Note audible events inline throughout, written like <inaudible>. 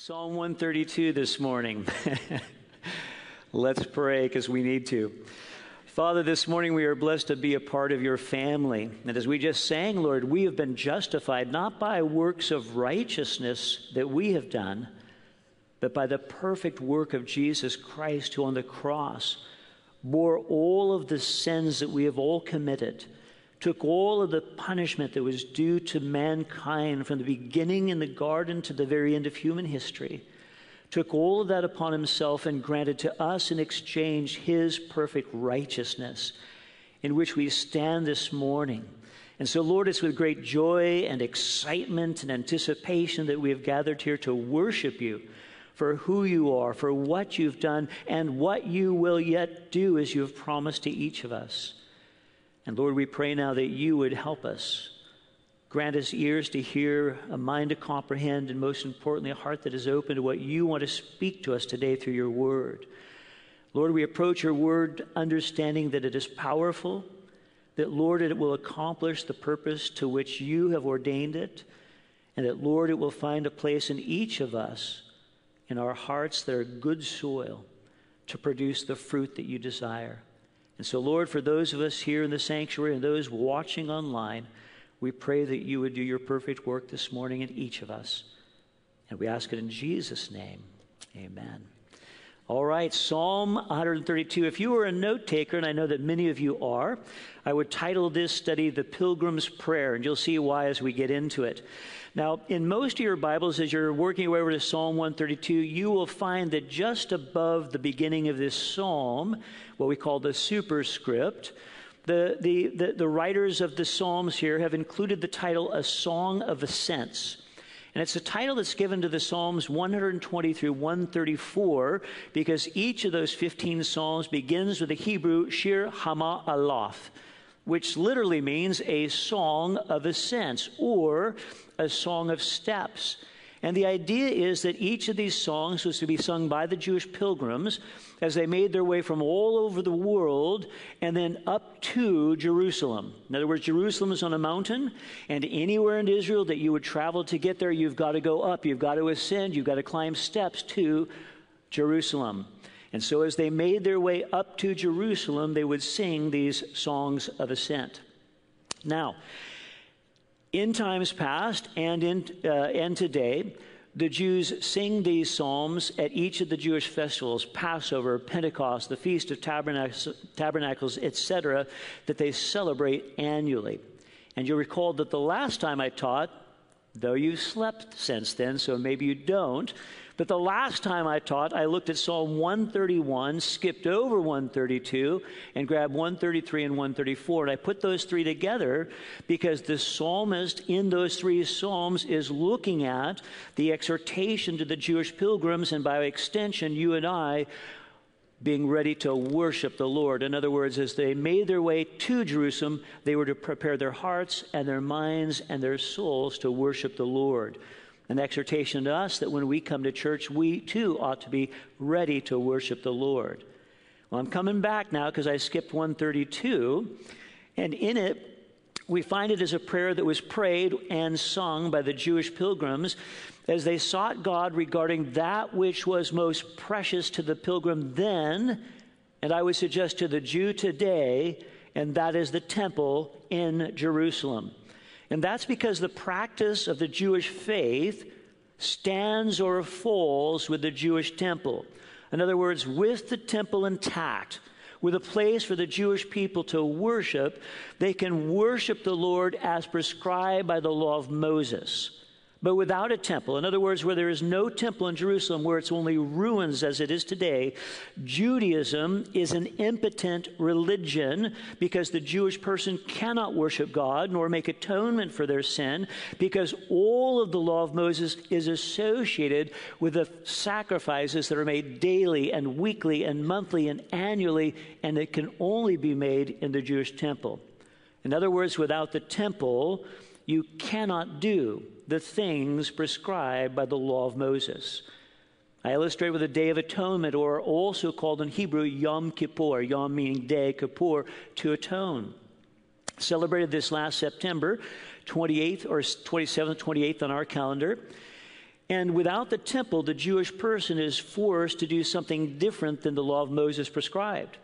Psalm 132 this morning. <laughs> Let's pray because we need to. Father, this morning we are blessed to be a part of your family. And as we just sang, Lord, we have been justified not by works of righteousness that we have done, but by the perfect work of Jesus Christ, who on the cross bore all of the sins that we have all committed took all of the punishment that was due to mankind from the beginning in the garden to the very end of human history, took all of that upon himself and granted to us in exchange his perfect righteousness, in which we stand this morning. And so, Lord, it's with great joy and excitement and anticipation that we have gathered here to worship you for who you are, for what you've done, and what you will yet do as you have promised to each of us. And Lord, we pray now that you would help us. Grant us ears to hear, a mind to comprehend, and most importantly, a heart that is open to what you want to speak to us today through your word. Lord, we approach your word understanding that it is powerful, that, Lord, it will accomplish the purpose to which you have ordained it, and that, Lord, it will find a place in each of us, in our hearts that are good soil, to produce the fruit that you desire. And so, Lord, for those of us here in the sanctuary and those watching online, we pray that you would do your perfect work this morning in each of us. And we ask it in Jesus' name. Amen. All right, Psalm 132. If you were a note taker, and I know that many of you are, I would title this study The Pilgrim's Prayer, and you'll see why as we get into it. Now, in most of your Bibles, as you're working your way over to Psalm 132, you will find that just above the beginning of this psalm, what we call the superscript, the, the, the, the writers of the Psalms here have included the title A Song of Ascents. And it's a title that's given to the Psalms 120 through 134 because each of those 15 Psalms begins with the Hebrew Shir Hama Alaf, which literally means a song of ascents or a song of steps. And the idea is that each of these songs was to be sung by the Jewish pilgrims as they made their way from all over the world and then up to Jerusalem. In other words, Jerusalem is on a mountain, and anywhere in Israel that you would travel to get there, you've got to go up, you've got to ascend, you've got to climb steps to Jerusalem. And so, as they made their way up to Jerusalem, they would sing these songs of ascent. Now, in times past and, in, uh, and today, the Jews sing these psalms at each of the Jewish festivals Passover, Pentecost, the Feast of Tabernacles, Tabernacles etc., that they celebrate annually. And you'll recall that the last time I taught, though you've slept since then, so maybe you don't, but the last time I taught, I looked at Psalm 131, skipped over 132, and grabbed 133 and 134. And I put those three together because the psalmist in those three psalms is looking at the exhortation to the Jewish pilgrims, and by extension, you and I being ready to worship the Lord. In other words, as they made their way to Jerusalem, they were to prepare their hearts and their minds and their souls to worship the Lord an exhortation to us that when we come to church, we too ought to be ready to worship the Lord. Well, I'm coming back now because I skipped 132, and in it, we find it as a prayer that was prayed and sung by the Jewish pilgrims as they sought God regarding that which was most precious to the pilgrim then, and I would suggest to the Jew today, and that is the temple in Jerusalem. And that's because the practice of the Jewish faith stands or falls with the Jewish temple. In other words, with the temple intact, with a place for the Jewish people to worship, they can worship the Lord as prescribed by the law of Moses. But without a temple, in other words, where there is no temple in Jerusalem, where it's only ruins as it is today, Judaism is an impotent religion because the Jewish person cannot worship God nor make atonement for their sin because all of the law of Moses is associated with the sacrifices that are made daily and weekly and monthly and annually, and it can only be made in the Jewish temple. In other words, without the temple, you cannot do the things prescribed by the law of Moses. I illustrate with the Day of Atonement, or also called in Hebrew Yom Kippur, Yom meaning day, Kippur, to atone. Celebrated this last September, 28th or 27th, 28th on our calendar. And without the temple, the Jewish person is forced to do something different than the law of Moses prescribed.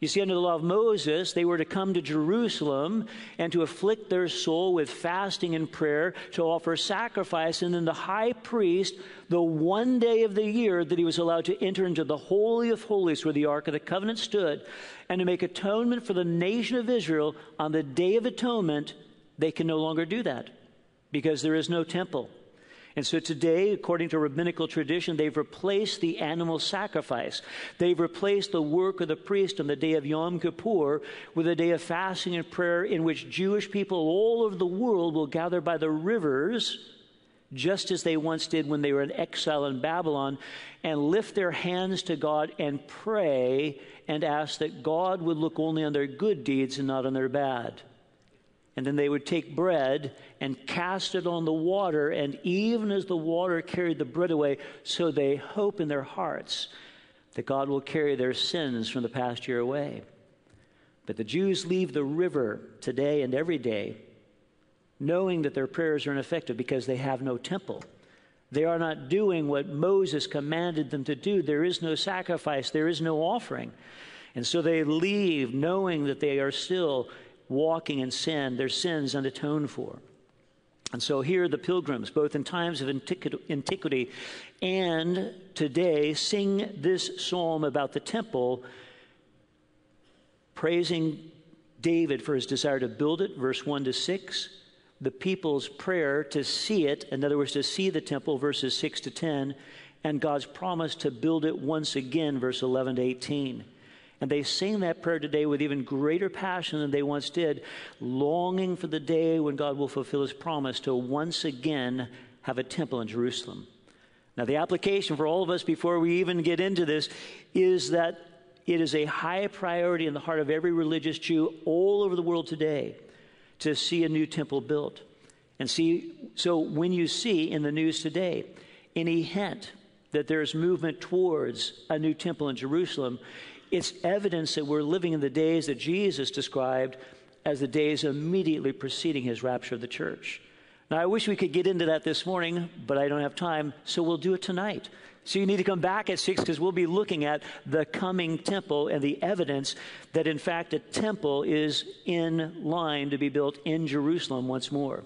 You see, under the law of Moses, they were to come to Jerusalem and to afflict their soul with fasting and prayer, to offer sacrifice. And then the high priest, the one day of the year that he was allowed to enter into the Holy of Holies where the Ark of the Covenant stood, and to make atonement for the nation of Israel on the Day of Atonement, they can no longer do that because there is no temple. And so today, according to rabbinical tradition, they've replaced the animal sacrifice. They've replaced the work of the priest on the day of Yom Kippur with a day of fasting and prayer in which Jewish people all over the world will gather by the rivers, just as they once did when they were in exile in Babylon, and lift their hands to God and pray and ask that God would look only on their good deeds and not on their bad. And then they would take bread and cast it on the water, and even as the water carried the bread away, so they hope in their hearts that God will carry their sins from the past year away. But the Jews leave the river today and every day, knowing that their prayers are ineffective because they have no temple. They are not doing what Moses commanded them to do. There is no sacrifice, there is no offering. And so they leave knowing that they are still walking in sin, their sins unatoned for. And so here the pilgrims, both in times of antiquity and today, sing this psalm about the temple, praising David for his desire to build it, verse 1 to 6. The people's prayer to see it, in other words, to see the temple, verses 6 to 10. And God's promise to build it once again, verse 11 to 18. And they sing that prayer today with even greater passion than they once did, longing for the day when God will fulfill his promise to once again have a temple in Jerusalem. Now, the application for all of us before we even get into this is that it is a high priority in the heart of every religious Jew all over the world today to see a new temple built. And see, so when you see in the news today any hint that there's movement towards a new temple in Jerusalem, it's evidence that we're living in the days that Jesus described as the days immediately preceding his rapture of the church. Now, I wish we could get into that this morning, but I don't have time, so we'll do it tonight. So you need to come back at 6 because we'll be looking at the coming temple and the evidence that, in fact, a temple is in line to be built in Jerusalem once more.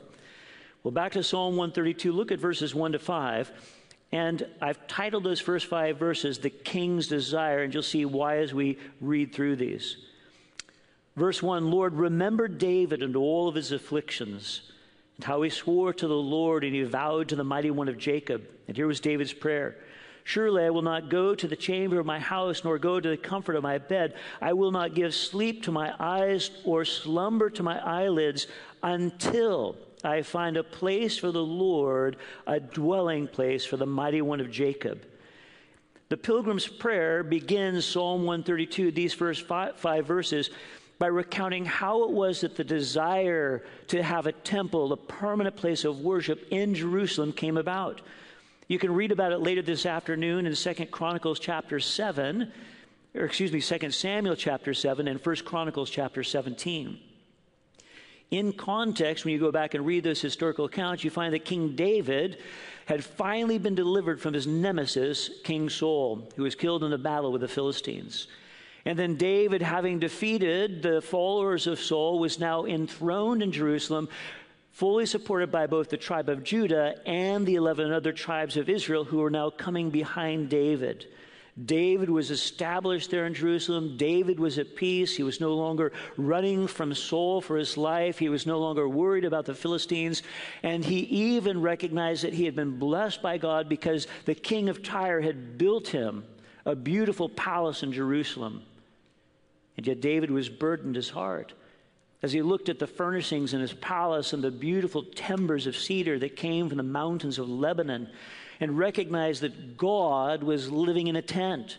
Well, back to Psalm 132, look at verses 1 to 5. And I've titled those first five verses, The King's Desire, and you'll see why as we read through these. Verse 1 Lord, remember David and all of his afflictions, and how he swore to the Lord and he vowed to the mighty one of Jacob. And here was David's prayer Surely I will not go to the chamber of my house, nor go to the comfort of my bed. I will not give sleep to my eyes or slumber to my eyelids until I find a place for the Lord, a dwelling place for the mighty one of Jacob. The pilgrim's prayer begins Psalm 132, these first five, five, verses, by recounting how it was that the desire to have a temple, a permanent place of worship in Jerusalem, came about. You can read about it later this afternoon in Second Chronicles chapter 7, or excuse me, Second Samuel chapter 7 and First Chronicles chapter 17 in context, when you go back and read those historical accounts, you find that King David had finally been delivered from his nemesis, King Saul, who was killed in the battle with the Philistines. And then David, having defeated the followers of Saul, was now enthroned in Jerusalem, fully supported by both the tribe of Judah and the 11 other tribes of Israel who were now coming behind David. David was established there in Jerusalem. David was at peace. He was no longer running from Saul for his life. He was no longer worried about the Philistines. And he even recognized that he had been blessed by God because the king of Tyre had built him a beautiful palace in Jerusalem. And yet David was burdened his heart as he looked at the furnishings in his palace and the beautiful timbers of cedar that came from the mountains of Lebanon and recognized that God was living in a tent.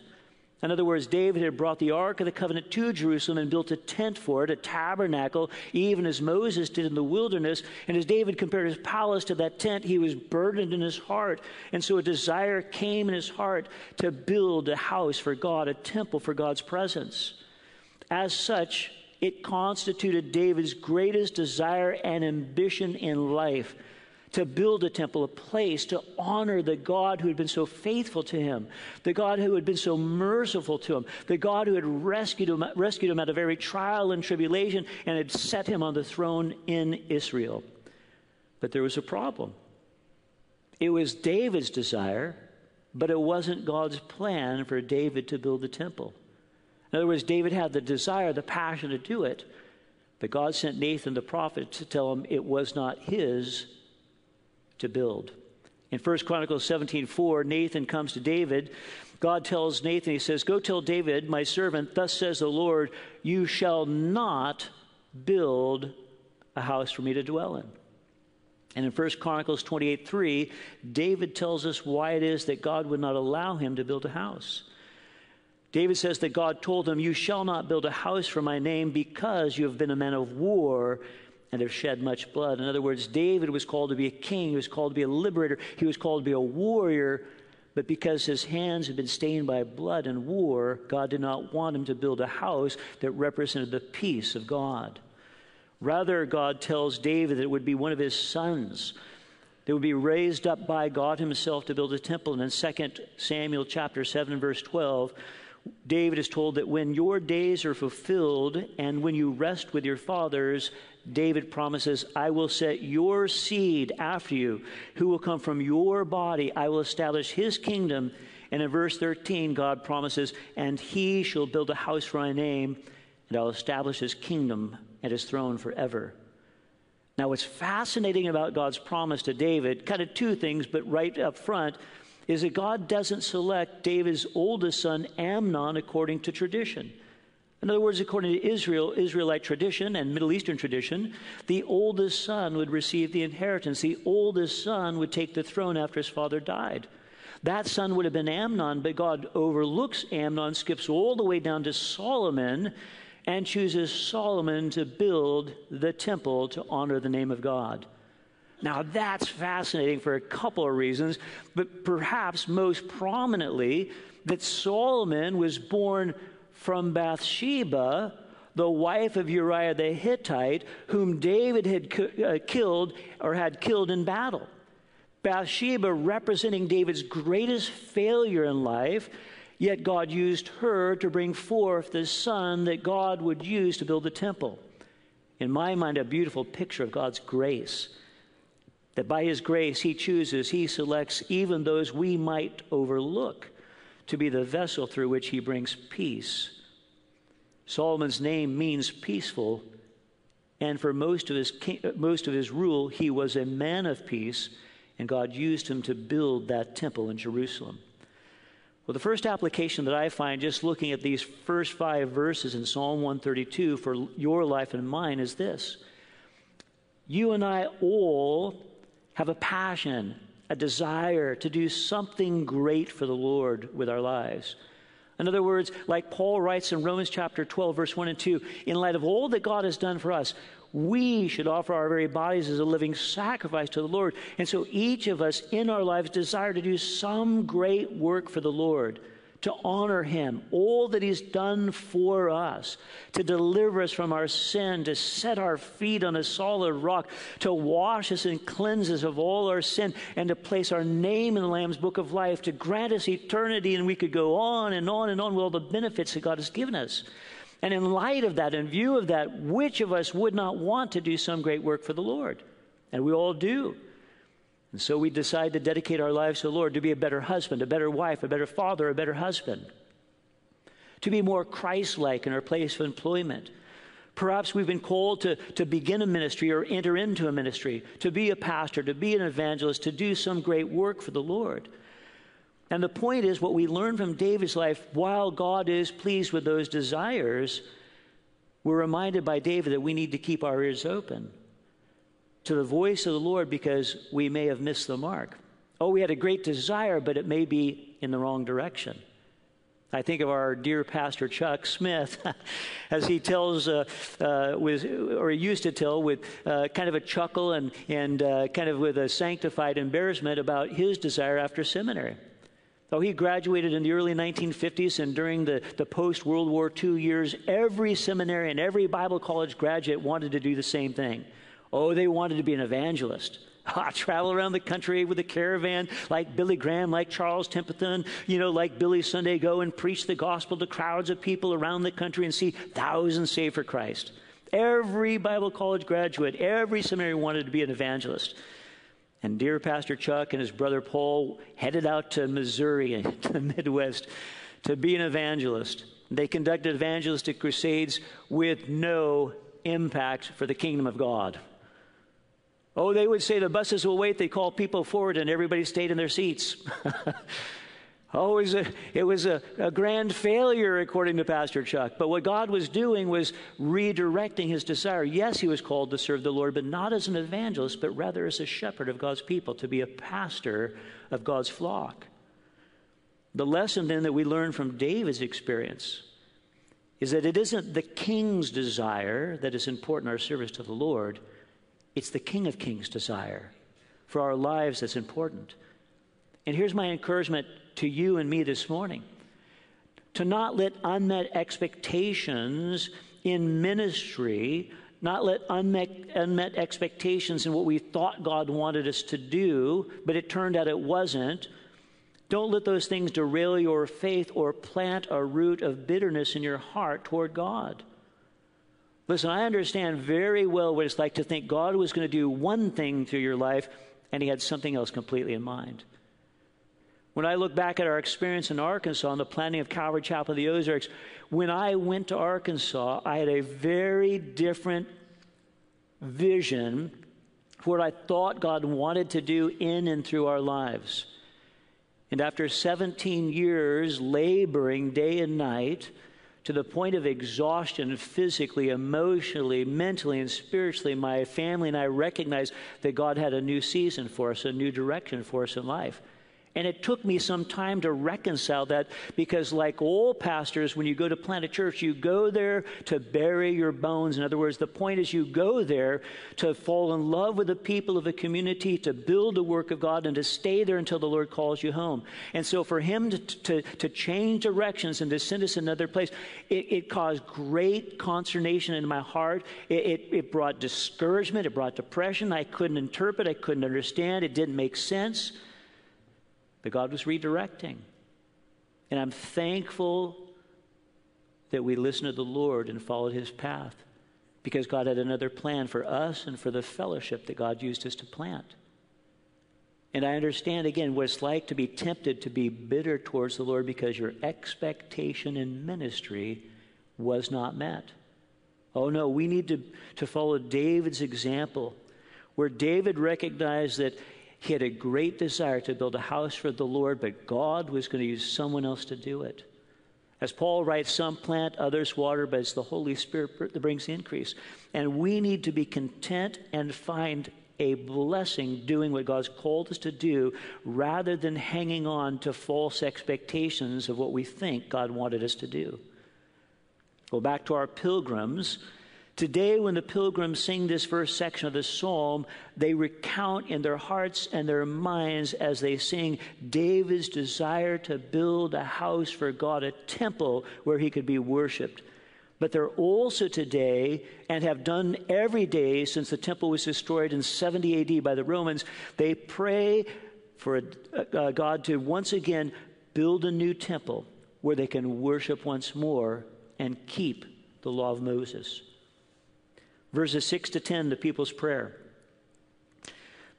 In other words, David had brought the Ark of the Covenant to Jerusalem and built a tent for it, a tabernacle, even as Moses did in the wilderness. And as David compared his palace to that tent, he was burdened in his heart. And so a desire came in his heart to build a house for God, a temple for God's presence. As such, it constituted David's greatest desire and ambition in life to build a temple, a place to honor the God who had been so faithful to him, the God who had been so merciful to him, the God who had rescued him, rescued him out of every trial and tribulation and had set him on the throne in Israel. But there was a problem. It was David's desire, but it wasn't God's plan for David to build the temple. In other words, David had the desire, the passion to do it, but God sent Nathan the prophet to tell him it was not his to build. In 1 Chronicles 17:4, Nathan comes to David. God tells Nathan, he says, Go tell David, my servant, thus says the Lord, you shall not build a house for me to dwell in. And in 1 Chronicles 28 3, David tells us why it is that God would not allow him to build a house. David says that God told him, You shall not build a house for my name because you have been a man of war and have shed much blood. In other words, David was called to be a king, he was called to be a liberator, he was called to be a warrior. But because his hands had been stained by blood and war, God did not want him to build a house that represented the peace of God. Rather, God tells David that it would be one of his sons that would be raised up by God himself to build a temple. And in 2 Samuel chapter 7, verse 12, David is told that when your days are fulfilled and when you rest with your fathers, David promises, I will set your seed after you, who will come from your body. I will establish his kingdom. And in verse 13, God promises, And he shall build a house for my name, and I'll establish his kingdom and his throne forever. Now, what's fascinating about God's promise to David, kind of two things, but right up front, is that God doesn't select David's oldest son, Amnon, according to tradition. In other words, according to Israel, Israelite tradition and Middle Eastern tradition, the oldest son would receive the inheritance. The oldest son would take the throne after his father died. That son would have been Amnon, but God overlooks Amnon, skips all the way down to Solomon, and chooses Solomon to build the temple to honor the name of God. Now, that's fascinating for a couple of reasons, but perhaps most prominently, that Solomon was born from Bathsheba, the wife of Uriah the Hittite, whom David had uh, killed or had killed in battle. Bathsheba representing David's greatest failure in life, yet God used her to bring forth the son that God would use to build the temple. In my mind, a beautiful picture of God's grace that by His grace, He chooses, He selects even those we might overlook to be the vessel through which He brings peace. Solomon's name means peaceful, and for most of his, most of his rule, he was a man of peace, and God used him to build that temple in Jerusalem. Well, the first application that I find just looking at these first five verses in Psalm 132 for your life and mine is this. You and I all have a passion, a desire to do something great for the Lord with our lives. In other words, like Paul writes in Romans chapter 12, verse 1 and 2, in light of all that God has done for us, we should offer our very bodies as a living sacrifice to the Lord. And so each of us in our lives desire to do some great work for the Lord to honor him, all that he's done for us, to deliver us from our sin, to set our feet on a solid rock, to wash us and cleanse us of all our sin, and to place our name in the Lamb's book of life, to grant us eternity. And we could go on and on and on with all the benefits that God has given us. And in light of that, in view of that, which of us would not want to do some great work for the Lord? And we all do. And so we decide to dedicate our lives to the Lord to be a better husband, a better wife, a better father, a better husband, to be more Christ like in our place of employment. Perhaps we've been called to, to begin a ministry or enter into a ministry, to be a pastor, to be an evangelist, to do some great work for the Lord. And the point is, what we learn from David's life, while God is pleased with those desires, we're reminded by David that we need to keep our ears open to the voice of the Lord because we may have missed the mark. Oh, we had a great desire, but it may be in the wrong direction. I think of our dear pastor Chuck Smith, <laughs> as he tells, uh, uh, with, or used to tell, with uh, kind of a chuckle and, and uh, kind of with a sanctified embarrassment about his desire after seminary. Oh, he graduated in the early 1950s, and during the, the post World War II years, every seminary and every Bible college graduate wanted to do the same thing. Oh, they wanted to be an evangelist. <laughs> I travel around the country with a caravan like Billy Graham, like Charles Templeton, you know, like Billy Sunday, go and preach the gospel to crowds of people around the country and see thousands saved for Christ. Every Bible college graduate, every seminary wanted to be an evangelist. And dear Pastor Chuck and his brother Paul headed out to Missouri, to <laughs> the Midwest, to be an evangelist. They conducted evangelistic crusades with no impact for the kingdom of God. Oh, they would say the buses will wait. They call people forward and everybody stayed in their seats. <laughs> oh, it was, a, it was a, a grand failure, according to Pastor Chuck. But what God was doing was redirecting his desire. Yes, he was called to serve the Lord, but not as an evangelist, but rather as a shepherd of God's people, to be a pastor of God's flock. The lesson then that we learn from David's experience is that it isn't the king's desire that is important in our service to the Lord it's the King of Kings' desire for our lives that's important. And here's my encouragement to you and me this morning to not let unmet expectations in ministry, not let unmet, unmet expectations in what we thought God wanted us to do, but it turned out it wasn't. Don't let those things derail your faith or plant a root of bitterness in your heart toward God. Listen, I understand very well what it's like to think God was going to do one thing through your life and he had something else completely in mind. When I look back at our experience in Arkansas and the planning of Calvary Chapel of the Ozarks, when I went to Arkansas, I had a very different vision for what I thought God wanted to do in and through our lives. And after 17 years laboring day and night, to the point of exhaustion physically, emotionally, mentally, and spiritually, my family and I recognized that God had a new season for us, a new direction for us in life. And it took me some time to reconcile that because, like all pastors, when you go to plant a church, you go there to bury your bones. In other words, the point is you go there to fall in love with the people of the community, to build the work of God, and to stay there until the Lord calls you home. And so, for Him to, to, to change directions and to send us another place, it, it caused great consternation in my heart. It, it, it brought discouragement, it brought depression. I couldn't interpret, I couldn't understand, it didn't make sense. But God was redirecting. And I'm thankful that we listened to the Lord and followed his path because God had another plan for us and for the fellowship that God used us to plant. And I understand again what it's like to be tempted to be bitter towards the Lord because your expectation in ministry was not met. Oh no, we need to, to follow David's example, where David recognized that he had a great desire to build a house for the Lord, but God was going to use someone else to do it. As Paul writes, some plant, others water, but it's the Holy Spirit that brings the increase. And we need to be content and find a blessing doing what God's called us to do rather than hanging on to false expectations of what we think God wanted us to do. Go back to our pilgrims. Today, when the pilgrims sing this first section of the psalm, they recount in their hearts and their minds as they sing David's desire to build a house for God, a temple where he could be worshiped. But they're also today, and have done every day since the temple was destroyed in 70 AD by the Romans, they pray for a, God to once again build a new temple where they can worship once more and keep the law of Moses verses 6 to 10, the people's prayer.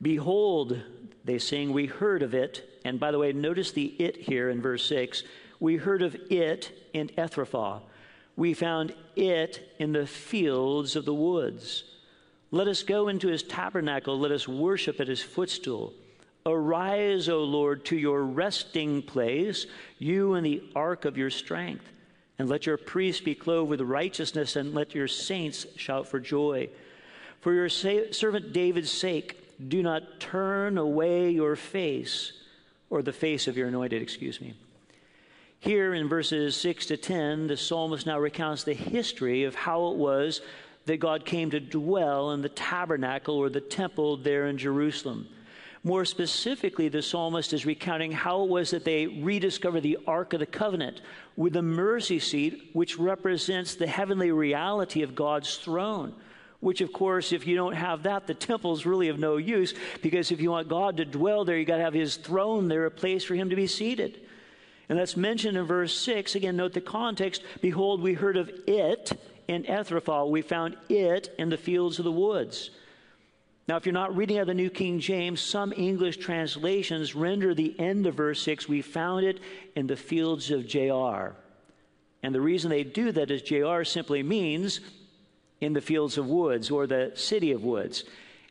Behold, they sing, We heard of it. And by the way, notice the it here in verse 6. We heard of it in Ephrathah. We found it in the fields of the woods. Let us go into his tabernacle. Let us worship at his footstool. Arise, O Lord, to your resting place, you and the ark of your strength. And let your priests be clothed with righteousness, and let your saints shout for joy. For your sa- servant David's sake, do not turn away your face, or the face of your anointed, excuse me. Here in verses 6 to 10, the psalmist now recounts the history of how it was that God came to dwell in the tabernacle or the temple there in Jerusalem. More specifically, the psalmist is recounting how it was that they rediscovered the Ark of the Covenant with the mercy seat, which represents the heavenly reality of God's throne. Which, of course, if you don't have that, the temple's really of no use because if you want God to dwell there, you got to have his throne there, a place for him to be seated. And that's mentioned in verse 6. Again, note the context. Behold, we heard of it in Ephrathah. We found it in the fields of the woods. Now, if you're not reading out of the New King James, some English translations render the end of verse 6, we found it in the fields of Jaar. And the reason they do that is Jaar simply means in the fields of woods or the city of woods.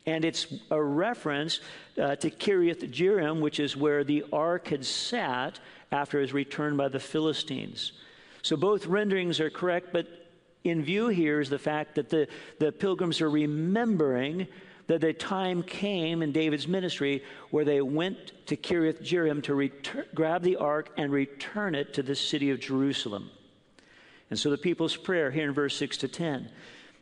And it's a reference uh, to Kiriath Jearim, which is where the ark had sat after his return by the Philistines. So both renderings are correct, but in view here is the fact that the, the pilgrims are remembering that the time came in David's ministry where they went to Kiriath Jearim to grab the ark and return it to the city of Jerusalem. And so the people's prayer here in verse 6 to 10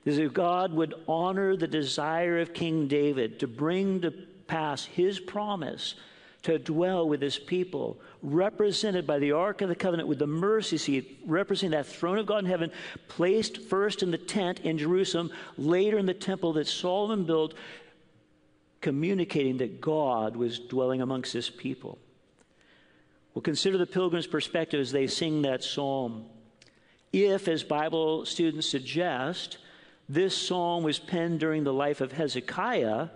is that God would honor the desire of King David to bring to pass his promise to dwell with his people, represented by the Ark of the Covenant with the mercy seat, representing that throne of God in heaven, placed first in the tent in Jerusalem, later in the temple that Solomon built, communicating that God was dwelling amongst his people. Well, consider the pilgrim's perspective as they sing that psalm. If, as Bible students suggest, this psalm was penned during the life of Hezekiah,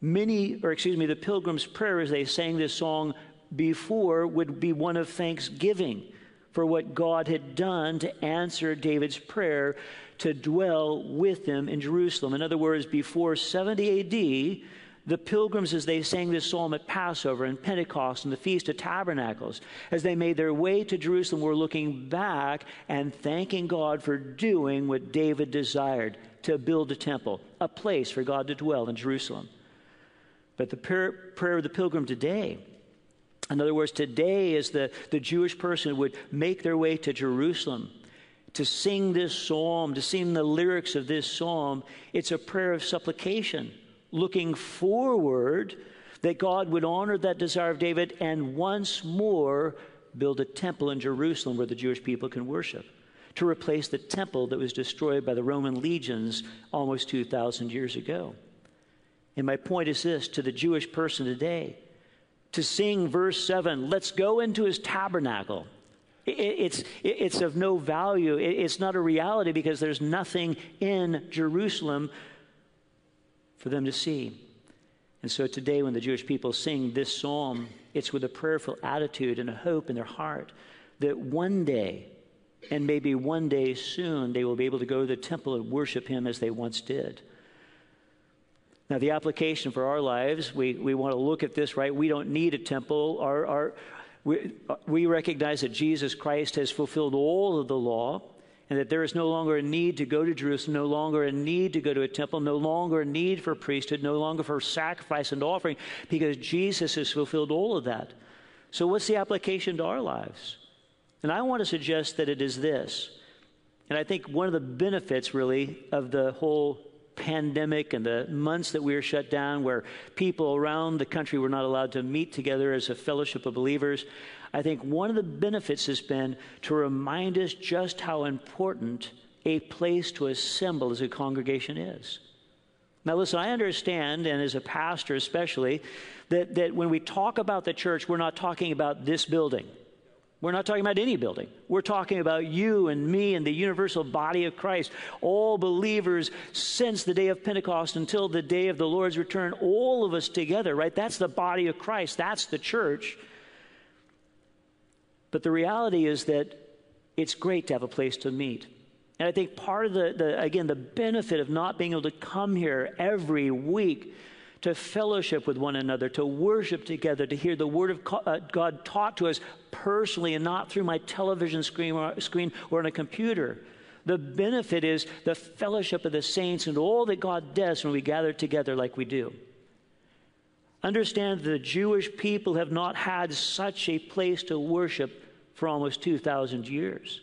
many, or excuse me, the pilgrim's prayer as they sang this song before would be one of thanksgiving for what God had done to answer David's prayer to dwell with him in Jerusalem. In other words, before 70 AD, the pilgrims, as they sang this psalm at Passover and Pentecost and the Feast of Tabernacles, as they made their way to Jerusalem, were looking back and thanking God for doing what David desired to build a temple, a place for God to dwell in Jerusalem. But the prayer, prayer of the pilgrim today, in other words, today is the, the Jewish person would make their way to Jerusalem to sing this psalm, to sing the lyrics of this psalm. It's a prayer of supplication, looking forward that God would honor that desire of David and once more build a temple in Jerusalem where the Jewish people can worship, to replace the temple that was destroyed by the Roman legions almost 2,000 years ago. And my point is this to the Jewish person today to sing verse 7, let's go into his tabernacle. It's, it's of no value. It's not a reality because there's nothing in Jerusalem for them to see. And so today, when the Jewish people sing this psalm, it's with a prayerful attitude and a hope in their heart that one day, and maybe one day soon, they will be able to go to the temple and worship Him as they once did. Now, the application for our lives, we, we want to look at this, right? We don't need a temple. Our, our, we, we recognize that Jesus Christ has fulfilled all of the law and that there is no longer a need to go to Jerusalem, no longer a need to go to a temple, no longer a need for priesthood, no longer for sacrifice and offering, because Jesus has fulfilled all of that. So, what's the application to our lives? And I want to suggest that it is this. And I think one of the benefits, really, of the whole pandemic and the months that we were shut down, where people around the country were not allowed to meet together as a fellowship of believers, I think one of the benefits has been to remind us just how important a place to assemble as a congregation is. Now, listen, I understand, and as a pastor especially, that, that when we talk about the church, we're not talking about this building. We're not talking about any building. We're talking about you and me and the universal body of Christ. All believers since the day of Pentecost until the day of the Lord's return, all of us together, right? That's the body of Christ. That's the church. But the reality is that it's great to have a place to meet. And I think part of the, the again, the benefit of not being able to come here every week to fellowship with one another, to worship together, to hear the Word of uh, God taught to us personally and not through my television screen or, screen or on a computer. The benefit is the fellowship of the saints and all that God does when we gather together like we do. Understand that the Jewish people have not had such a place to worship for almost 2,000 years.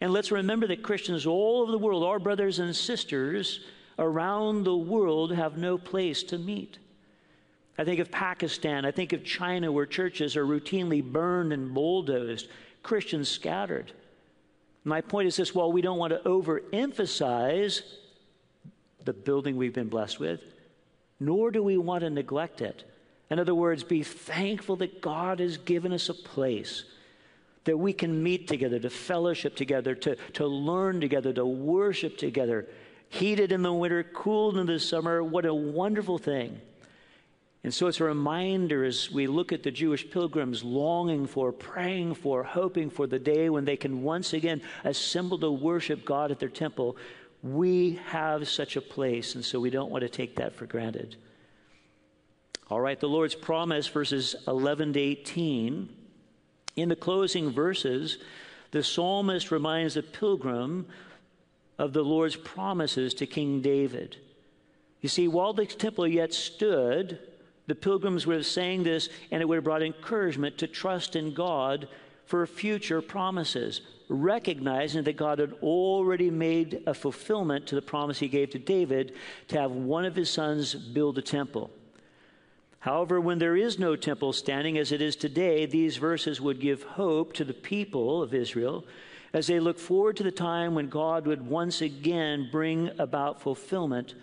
And let's remember that Christians all over the world, our brothers and sisters, around the world have no place to meet. I think of Pakistan, I think of China, where churches are routinely burned and bulldozed, Christians scattered. My point is this while we don't want to overemphasize the building we've been blessed with, nor do we want to neglect it. In other words, be thankful that God has given us a place that we can meet together, to fellowship together, to, to learn together, to worship together, heated in the winter, cooled in the summer. What a wonderful thing. And so it's a reminder as we look at the Jewish pilgrims longing for, praying for, hoping for the day when they can once again assemble to worship God at their temple. We have such a place, and so we don't want to take that for granted. All right, the Lord's promise, verses 11 to 18. In the closing verses, the psalmist reminds the pilgrim of the Lord's promises to King David. You see, while the temple yet stood, the pilgrims would have saying this, and it would have brought encouragement to trust in God for future promises, recognizing that God had already made a fulfillment to the promise he gave to David to have one of his sons build a temple. However, when there is no temple standing as it is today, these verses would give hope to the people of Israel as they look forward to the time when God would once again bring about fulfillment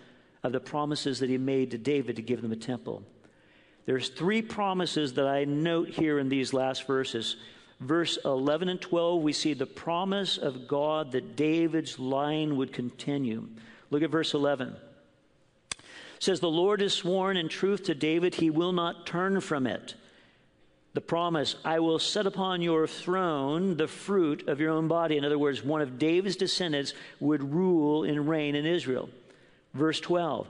of the promises that he made to David to give them a temple. There's three promises that I note here in these last verses. Verse 11 and 12, we see the promise of God that David's line would continue. Look at verse 11. It says, The Lord has sworn in truth to David, he will not turn from it the promise, I will set upon your throne the fruit of your own body. In other words, one of David's descendants would rule and reign in Israel. Verse 12,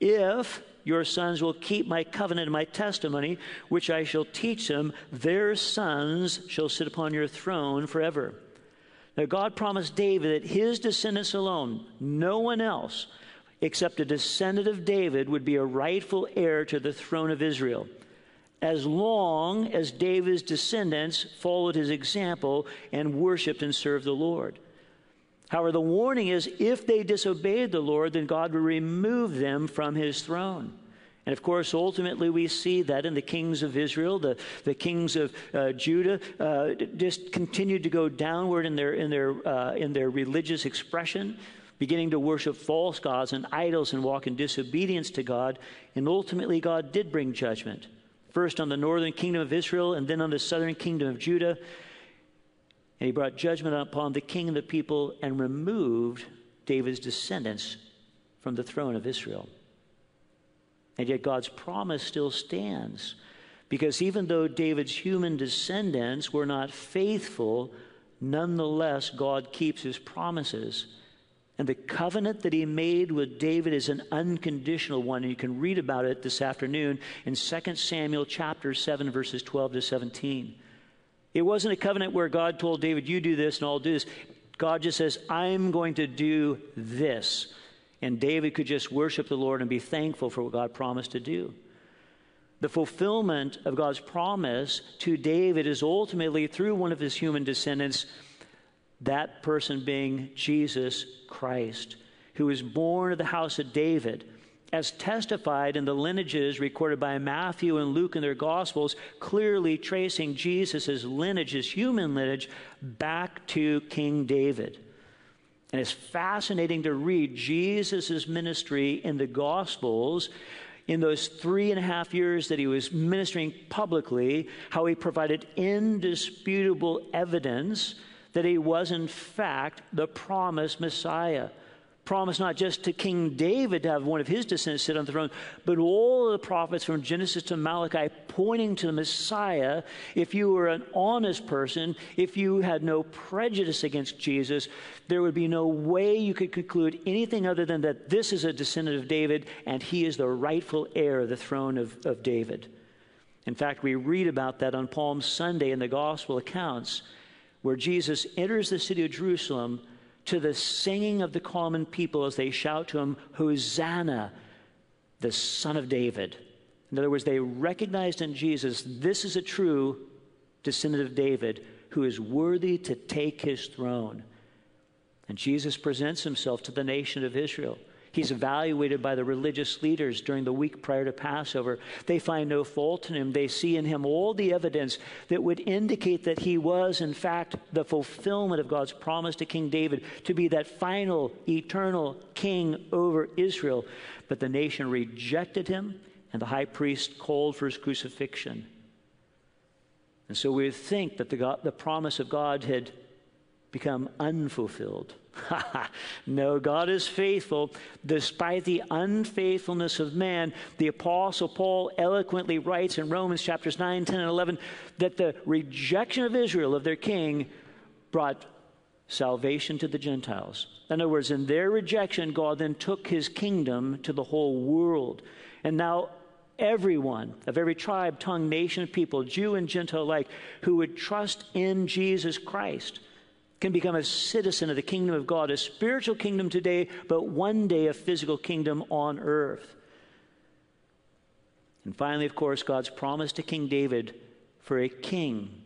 if your sons will keep my covenant and my testimony, which I shall teach them, their sons shall sit upon your throne forever. Now, God promised David that his descendants alone, no one else, except a descendant of David, would be a rightful heir to the throne of Israel as long as David's descendants followed his example and worshiped and served the Lord. However, the warning is if they disobeyed the Lord, then God would remove them from his throne. And of course, ultimately, we see that in the kings of Israel, the, the kings of uh, Judah uh, just continued to go downward in their, in, their, uh, in their religious expression, beginning to worship false gods and idols and walk in disobedience to God. And ultimately, God did bring judgment first on the northern kingdom of Israel and then on the southern kingdom of Judah. And he brought judgment upon the king and the people and removed David's descendants from the throne of Israel. And yet God's promise still stands. Because even though David's human descendants were not faithful, nonetheless, God keeps his promises and the covenant that he made with David is an unconditional one. And you can read about it this afternoon in 2 Samuel chapter 7, verses 12 to 17. It wasn't a covenant where God told David, You do this and I'll do this. God just says, I'm going to do this. And David could just worship the Lord and be thankful for what God promised to do. The fulfillment of God's promise to David is ultimately through one of his human descendants that person being Jesus Christ, who was born of the house of David, as testified in the lineages recorded by Matthew and Luke in their Gospels, clearly tracing Jesus' lineage, his human lineage, back to King David. And it's fascinating to read Jesus' ministry in the Gospels. in those three and a half years that he was ministering publicly, how he provided indisputable evidence that he was, in fact, the promised Messiah promised not just to King David to have one of his descendants sit on the throne, but all the prophets from Genesis to Malachi pointing to the Messiah. If you were an honest person, if you had no prejudice against Jesus, there would be no way you could conclude anything other than that this is a descendant of David and he is the rightful heir of the throne of, of David. In fact, we read about that on Palm Sunday in the gospel accounts, where Jesus enters the city of Jerusalem to the singing of the common people as they shout to him, Hosanna, the Son of David. In other words, they recognized in Jesus, this is a true descendant of David who is worthy to take his throne. And Jesus presents himself to the nation of Israel. He's evaluated by the religious leaders during the week prior to Passover. They find no fault in him. They see in him all the evidence that would indicate that he was, in fact, the fulfillment of God's promise to King David to be that final, eternal king over Israel. But the nation rejected him, and the high priest called for his crucifixion. And so we think that the, God, the promise of God had become unfulfilled. <laughs> no, God is faithful despite the unfaithfulness of man. The Apostle Paul eloquently writes in Romans chapters 9, 10, and 11 that the rejection of Israel, of their king, brought salvation to the Gentiles. In other words, in their rejection, God then took his kingdom to the whole world. And now everyone of every tribe, tongue, nation, people, Jew and Gentile alike, who would trust in Jesus Christ can become a citizen of the kingdom of God, a spiritual kingdom today, but one day a physical kingdom on earth. And finally, of course, God's promise to King David for a king,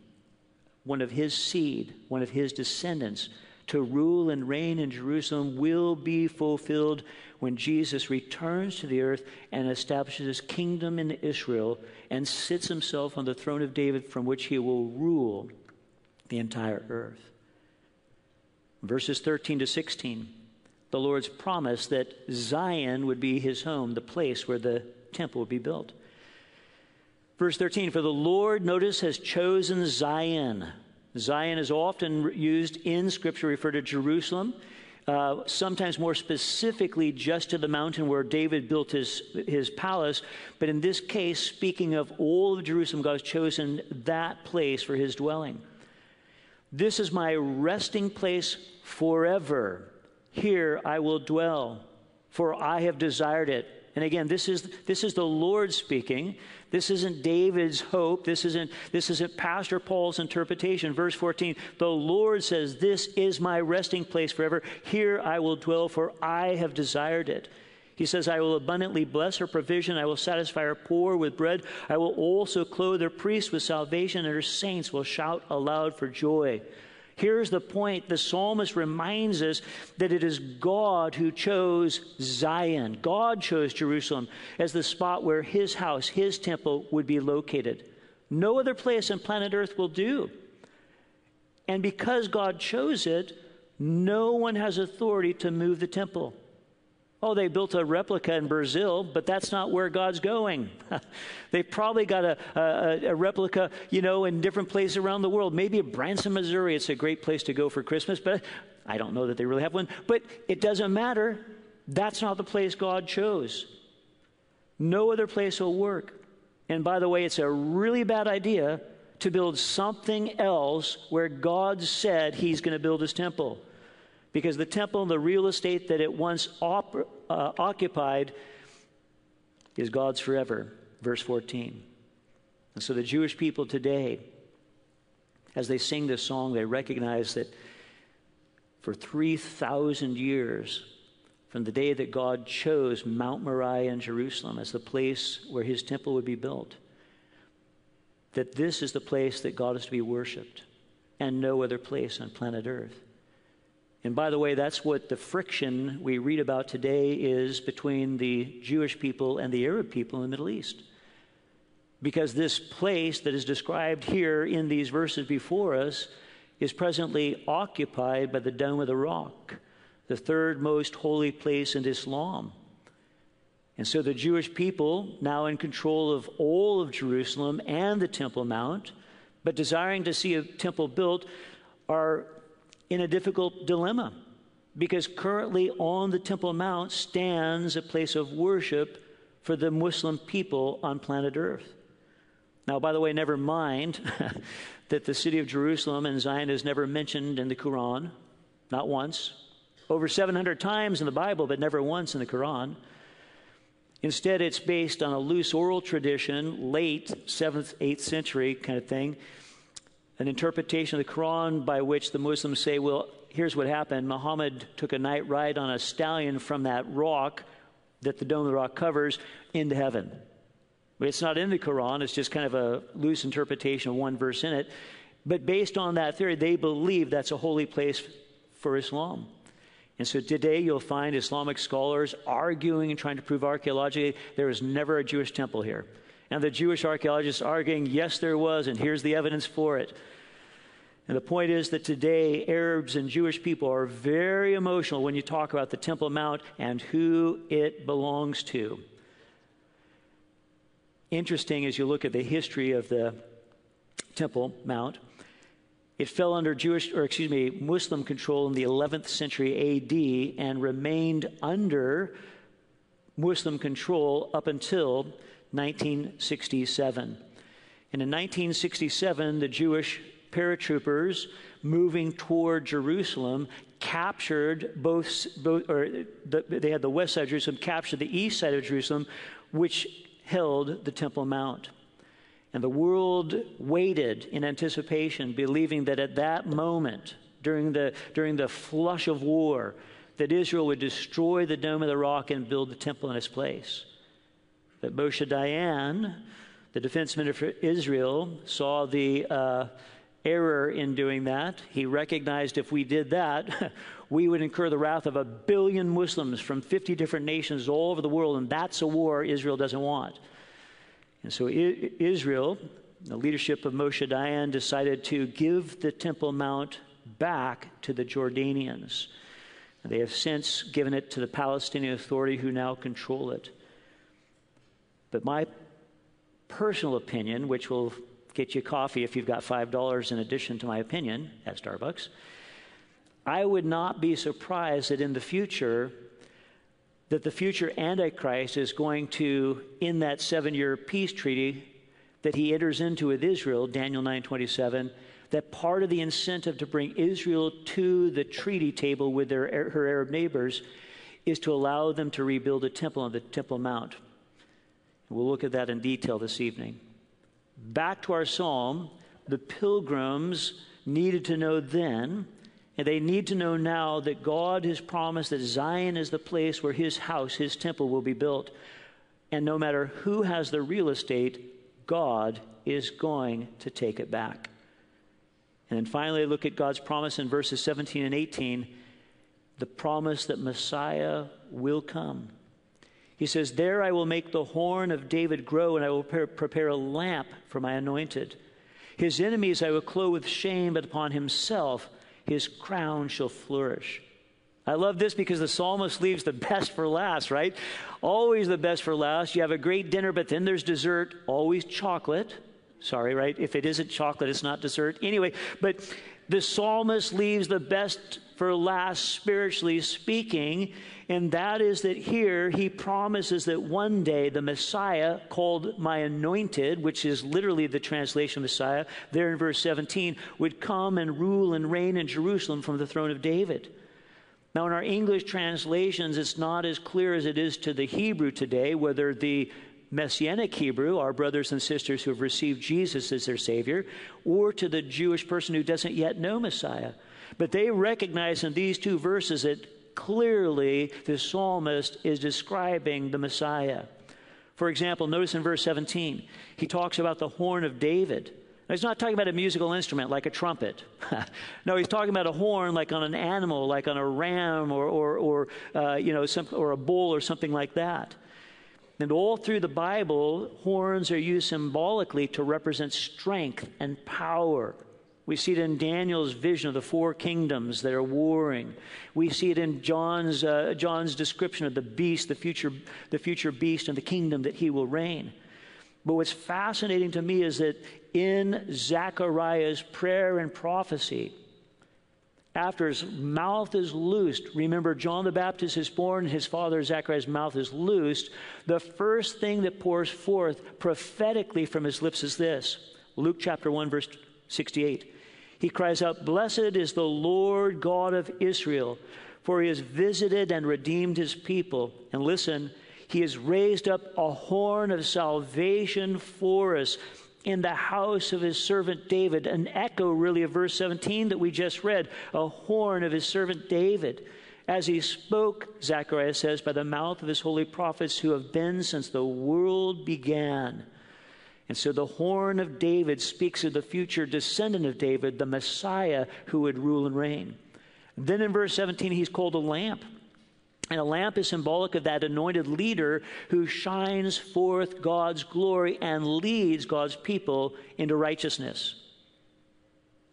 one of his seed, one of his descendants, to rule and reign in Jerusalem will be fulfilled when Jesus returns to the earth and establishes his kingdom in Israel and sits himself on the throne of David from which he will rule the entire earth. Verses 13 to 16, the Lord's promise that Zion would be his home, the place where the temple would be built. Verse 13, for the Lord, notice, has chosen Zion. Zion is often used in Scripture, refer to Jerusalem, uh, sometimes more specifically just to the mountain where David built his, his palace. But in this case, speaking of all of Jerusalem, God has chosen that place for his dwelling. This is my resting place forever. Here I will dwell, for I have desired it. And again, this is, this is the Lord speaking. This isn't David's hope. This isn't, this isn't Pastor Paul's interpretation. Verse 14 The Lord says, This is my resting place forever. Here I will dwell, for I have desired it. He says, I will abundantly bless her provision. I will satisfy her poor with bread. I will also clothe her priests with salvation, and her saints will shout aloud for joy. Here's the point the psalmist reminds us that it is God who chose Zion. God chose Jerusalem as the spot where his house, his temple, would be located. No other place on planet Earth will do. And because God chose it, no one has authority to move the temple. Oh, they built a replica in Brazil, but that's not where God's going. <laughs> They've probably got a, a, a, replica, you know, in different places around the world. Maybe in Branson, Missouri, it's a great place to go for Christmas, but I don't know that they really have one. But it doesn't matter. That's not the place God chose. No other place will work. And by the way, it's a really bad idea to build something else where God said He's going to build His temple because the temple and the real estate that it once op- uh, occupied is God's forever. Verse 14. And so the Jewish people today, as they sing this song, they recognize that for 3,000 years, from the day that God chose Mount Moriah in Jerusalem as the place where his temple would be built, that this is the place that God is to be worshiped and no other place on planet Earth. And by the way, that's what the friction we read about today is between the Jewish people and the Arab people in the Middle East. Because this place that is described here in these verses before us is presently occupied by the Dome of the Rock, the third most holy place in Islam. And so the Jewish people, now in control of all of Jerusalem and the Temple Mount, but desiring to see a temple built, are in a difficult dilemma because currently on the Temple Mount stands a place of worship for the Muslim people on planet Earth. Now, by the way, never mind <laughs> that the city of Jerusalem and Zion is never mentioned in the Quran, not once. Over 700 times in the Bible, but never once in the Quran. Instead, it's based on a loose oral tradition, late 7th, 8th century kind of thing, an interpretation of the Quran by which the Muslims say, well, here's what happened. Muhammad took a night ride on a stallion from that rock that the dome of the rock covers into heaven. But it's not in the Quran, it's just kind of a loose interpretation of one verse in it. But based on that theory, they believe that's a holy place for Islam. And so today you'll find Islamic scholars arguing and trying to prove archaeologically there was never a Jewish temple here. And the Jewish archaeologists arguing, yes, there was, and here's the evidence for it. And the point is that today Arabs and Jewish people are very emotional when you talk about the Temple Mount and who it belongs to. Interesting as you look at the history of the Temple Mount. It fell under Jewish, or excuse me, Muslim control in the 11th century AD and remained under Muslim control up until 1967. And in 1967, the Jewish paratroopers moving toward Jerusalem captured both, both or the, they had the west side of Jerusalem, captured the east side of Jerusalem, which held the Temple Mount. And the world waited in anticipation, believing that at that moment, during the, during the flush of war, that Israel would destroy the Dome of the Rock and build the temple in its place. But Moshe Dayan, the defense minister for Israel, saw the uh, error in doing that. He recognized if we did that, <laughs> we would incur the wrath of a billion Muslims from 50 different nations all over the world, and that's a war Israel doesn't want. And so Israel, the leadership of Moshe Dayan, decided to give the Temple Mount back to the Jordanians. They have since given it to the Palestinian Authority, who now control it. But my personal opinion, which will get you coffee if you've got $5 in addition to my opinion at Starbucks, I would not be surprised that in the future, that the future Antichrist is going to, in that seven year peace treaty that he enters into with Israel, Daniel 9:27, that part of the incentive to bring Israel to the treaty table with their, her Arab neighbors is to allow them to rebuild a temple on the Temple Mount. We'll look at that in detail this evening. Back to our psalm, the pilgrims needed to know then and they need to know now that God has promised that Zion is the place where his house, his temple, will be built. And no matter who has the real estate, God is going to take it back. And then finally, look at God's promise in verses 17 and 18 the promise that Messiah will come. He says, There I will make the horn of David grow, and I will prepare a lamp for my anointed. His enemies I will clothe with shame, but upon himself his crown shall flourish. I love this because the psalmist leaves the <laughs> best for last, right? Always the best for last. You have a great dinner, but then there's dessert, always chocolate. Sorry, right? If it isn't chocolate, it's not dessert. Anyway, but the psalmist leaves the best for last, spiritually speaking, and that is that here he promises that one day the Messiah, called my anointed, which is literally the translation of Messiah, there in verse 17, would come and rule and reign in Jerusalem from the throne of David. Now, in our English translations, it's not as clear as it is to the Hebrew today whether the Messianic Hebrew, our brothers and sisters who have received Jesus as their Savior, or to the Jewish person who doesn't yet know Messiah. But they recognize in these two verses that clearly the psalmist is describing the Messiah. For example, notice in verse 17, he talks about the horn of David. Now, he's not talking about a musical instrument like a trumpet. <laughs> no, he's talking about a horn like on an animal, like on a ram or, or, or uh, you know, some, or a bull or something like that. And all through the Bible, horns are used symbolically to represent strength and power. We see it in Daniel's vision of the four kingdoms that are warring. We see it in John's, uh, John's description of the beast, the future, the future beast, and the kingdom that he will reign. But what's fascinating to me is that in Zechariah's prayer and prophecy, after his mouth is loosed, remember John the Baptist is born, his father Zechariah's mouth is loosed. The first thing that pours forth prophetically from his lips is this Luke chapter 1, verse 68. He cries out, Blessed is the Lord God of Israel, for he has visited and redeemed his people. And listen, he has raised up a horn of salvation for us in the house of his servant David. An echo, really, of verse 17 that we just read a horn of his servant David. As he spoke, Zechariah says, by the mouth of his holy prophets who have been since the world began. And so the horn of David speaks of the future descendant of David, the Messiah who would rule and reign. Then in verse 17, he's called a lamp. And a lamp is symbolic of that anointed leader who shines forth God's glory and leads God's people into righteousness.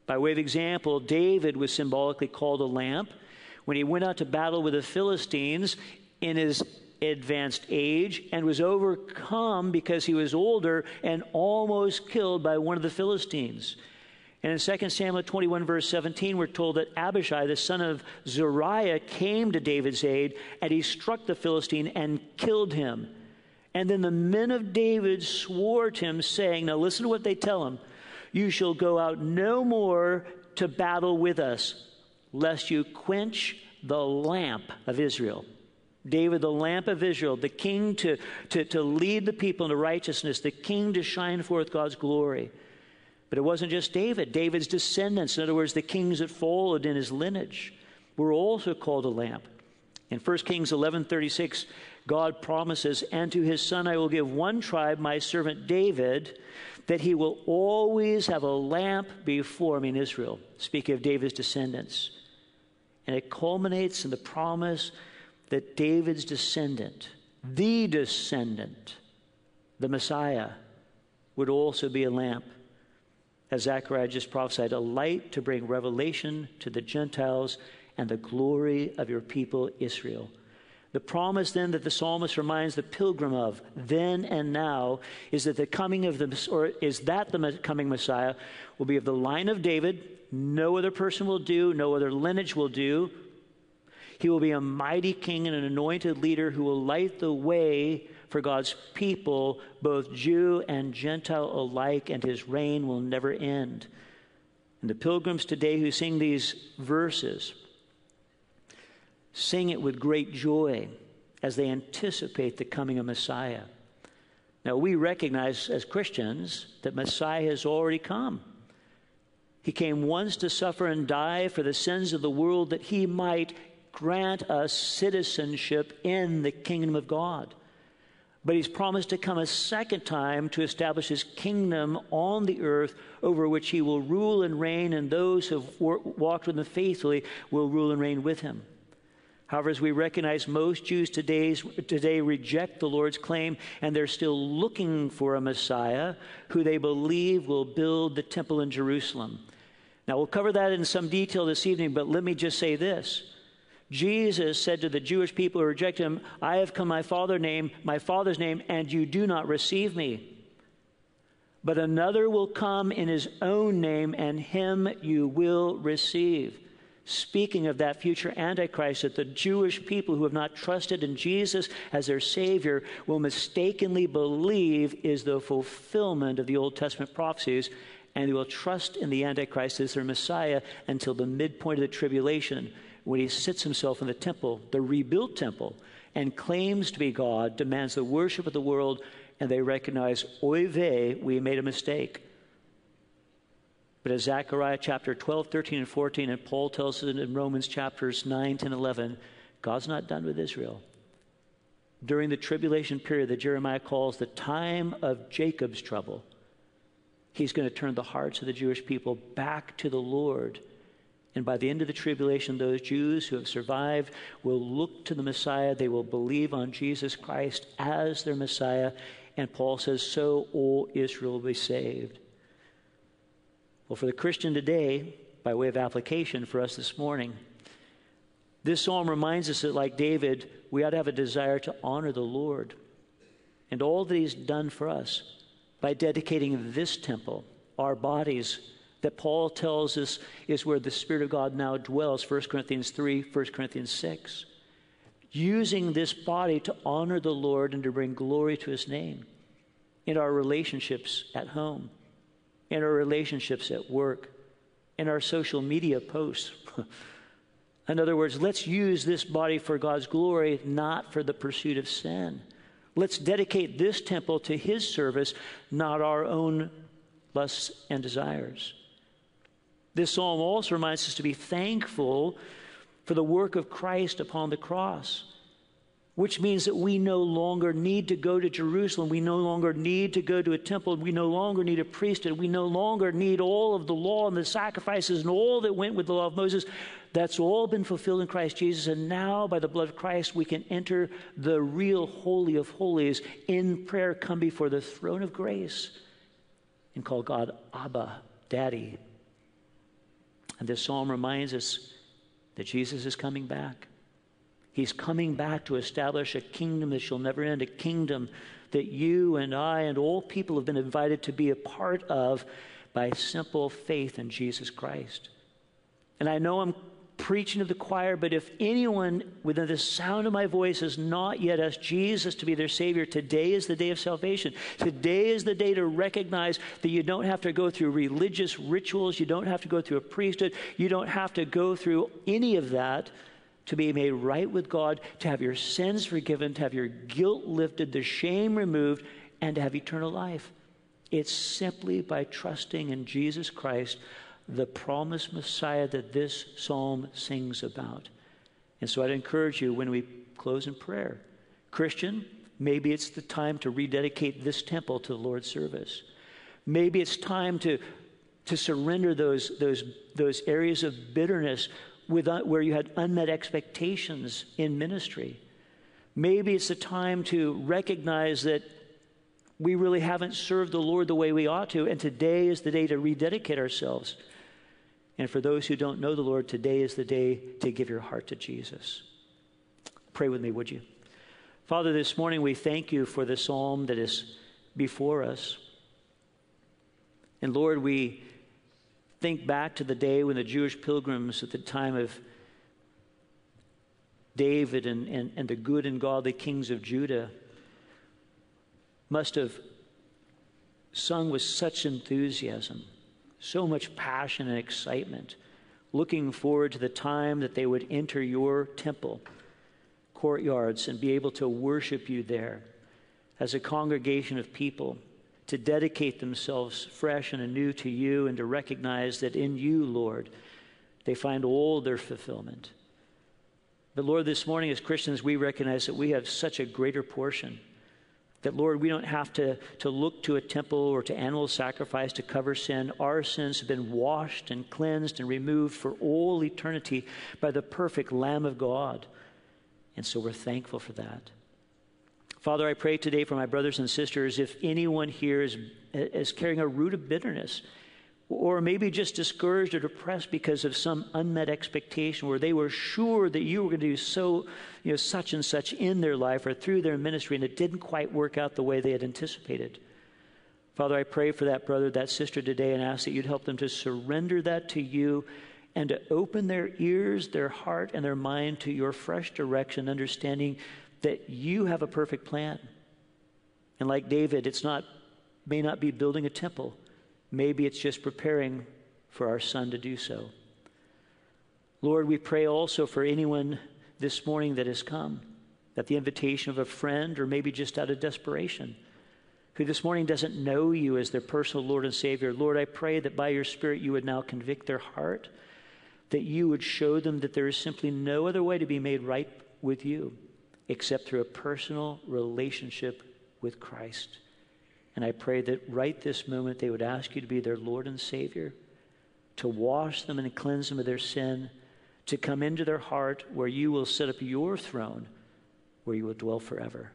By way of example, David was symbolically called a lamp when he went out to battle with the Philistines in his advanced age and was overcome because he was older and almost killed by one of the Philistines. And in 2 Samuel 21, verse 17, we're told that Abishai, the son of Zeruiah, came to David's aid, and he struck the Philistine and killed him. And then the men of David swore to him, saying, Now listen to what they tell him You shall go out no more to battle with us, lest you quench the lamp of Israel. David, the lamp of Israel, the king to, to, to lead the people into righteousness, the king to shine forth God's glory. But it wasn't just David. David's descendants, in other words, the kings that followed in his lineage, were also called a lamp. In 1 Kings 11:36, God promises, "And to his son I will give one tribe, my servant David, that he will always have a lamp before me in Israel." Speaking of David's descendants. And it culminates in the promise that David's descendant, the descendant, the Messiah, would also be a lamp as Zechariah just prophesied, a light to bring revelation to the Gentiles and the glory of your people Israel. The promise then that the psalmist reminds the pilgrim of then and now is that the coming of the or is that the coming Messiah will be of the line of David. No other person will do, no other lineage will do. He will be a mighty king and an anointed leader who will light the way for God's people, both Jew and Gentile alike, and his reign will never end. And the pilgrims today who sing these verses sing it with great joy as they anticipate the coming of Messiah. Now, we recognize as Christians that Messiah has already come. He came once to suffer and die for the sins of the world that he might grant us citizenship in the kingdom of God. But he's promised to come a second time to establish his kingdom on the earth over which he will rule and reign, and those who have walked with him faithfully will rule and reign with him. However, as we recognize, most Jews today, today reject the Lord's claim, and they're still looking for a Messiah who they believe will build the temple in Jerusalem. Now, we'll cover that in some detail this evening, but let me just say this. Jesus said to the Jewish people who rejected him, I have come in my father name, my father's name, and you do not receive me. But another will come in his own name, and him you will receive. Speaking of that future Antichrist, that the Jewish people who have not trusted in Jesus as their Savior will mistakenly believe is the fulfillment of the Old Testament prophecies, and they will trust in the Antichrist as their Messiah until the midpoint of the tribulation when he sits himself in the temple, the rebuilt temple, and claims to be God, demands the worship of the world, and they recognize, oy vey, we made a mistake. But as Zechariah chapter 12, 13, and 14, and Paul tells us in Romans chapters 9, 10, 11, God's not done with Israel. During the tribulation period that Jeremiah calls the time of Jacob's trouble, he's going to turn the hearts of the Jewish people back to the Lord and by the end of the tribulation, those Jews who have survived will look to the Messiah. They will believe on Jesus Christ as their Messiah. And Paul says, So all Israel will be saved. Well, for the Christian today, by way of application for us this morning, this psalm reminds us that, like David, we ought to have a desire to honor the Lord and all that He's done for us by dedicating this temple, our bodies, that Paul tells us is where the Spirit of God now dwells, 1 Corinthians 3, 1 Corinthians 6. Using this body to honor the Lord and to bring glory to His name in our relationships at home, in our relationships at work, in our social media posts. <laughs> In other words, let's use this body for God's glory, not for the pursuit of sin. Let's dedicate this temple to His service, not our own lusts and desires. This psalm also reminds us to be thankful for the work of Christ upon the cross which means that we no longer need to go to Jerusalem. We no longer need to go to a temple. We no longer need a priesthood. We no longer need all of the law and the sacrifices and all that went with the law of Moses. That's all been fulfilled in Christ Jesus. And now, by the blood of Christ, we can enter the real Holy of Holies in prayer, come before the throne of grace, and call God Abba, Daddy. And this psalm reminds us that Jesus is coming back. He's coming back to establish a kingdom that shall never end, a kingdom that you and I and all people have been invited to be a part of by simple faith in Jesus Christ. And I know I'm preaching to the choir, but if anyone within the sound of my voice has not yet asked Jesus to be their Savior, today is the day of salvation. Today is the day to recognize that you don't have to go through religious rituals, you don't have to go through a priesthood, you don't have to go through any of that to be made right with God, to have your sins forgiven, to have your guilt lifted, the shame removed, and to have eternal life. It's simply by trusting in Jesus Christ, the promised Messiah that this psalm sings about. And so I'd encourage you when we close in prayer, Christian, maybe it's the time to rededicate this temple to the Lord's service. Maybe it's time to, to surrender those, those, those areas of bitterness with, uh, where you had unmet expectations in ministry. Maybe it's the time to recognize that we really haven't served the Lord the way we ought to, and today is the day to rededicate ourselves. And for those who don't know the Lord, today is the day to give your heart to Jesus. Pray with me, would you? Father, this morning we thank you for the psalm that is before us. And Lord, we think back to the day when the Jewish pilgrims at the time of David and, and, and the good and godly kings of Judah must have sung with such enthusiasm, so much passion and excitement, looking forward to the time that they would enter your temple courtyards and be able to worship you there as a congregation of people to dedicate themselves fresh and anew to you and to recognize that in you, Lord, they find all their fulfillment. But Lord, this morning as Christians, we recognize that we have such a greater portion. That, Lord, we don't have to, to look to a temple or to animal sacrifice to cover sin. Our sins have been washed and cleansed and removed for all eternity by the perfect Lamb of God. And so we're thankful for that. Father, I pray today for my brothers and sisters if anyone here is, is carrying a root of bitterness or maybe just discouraged or depressed because of some unmet expectation where they were sure that you were going to do so, you know, such and such in their life or through their ministry and it didn't quite work out the way they had anticipated. Father, I pray for that brother, that sister today and ask that you'd help them to surrender that to you and to open their ears, their heart, and their mind to your fresh direction, understanding that you have a perfect plan. And like David, it's not may not be building a temple. Maybe it's just preparing for our son to do so. Lord, we pray also for anyone this morning that has come, at the invitation of a friend or maybe just out of desperation, who this morning doesn't know you as their personal Lord and Savior. Lord, I pray that by your Spirit you would now convict their heart, that you would show them that there is simply no other way to be made right with you except through a personal relationship with Christ. And I pray that right this moment they would ask you to be their Lord and Savior, to wash them and cleanse them of their sin, to come into their heart where you will set up your throne, where you will dwell forever.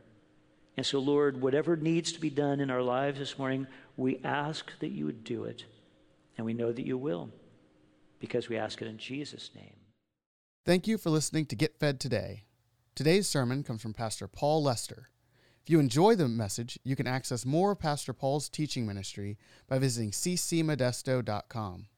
And so, Lord, whatever needs to be done in our lives this morning, we ask that you would do it. And we know that you will because we ask it in Jesus' name. Thank you for listening to Get Fed Today. Today's sermon comes from Pastor Paul Lester. If you enjoy the message, you can access more of Pastor Paul's teaching ministry by visiting ccmodesto.com.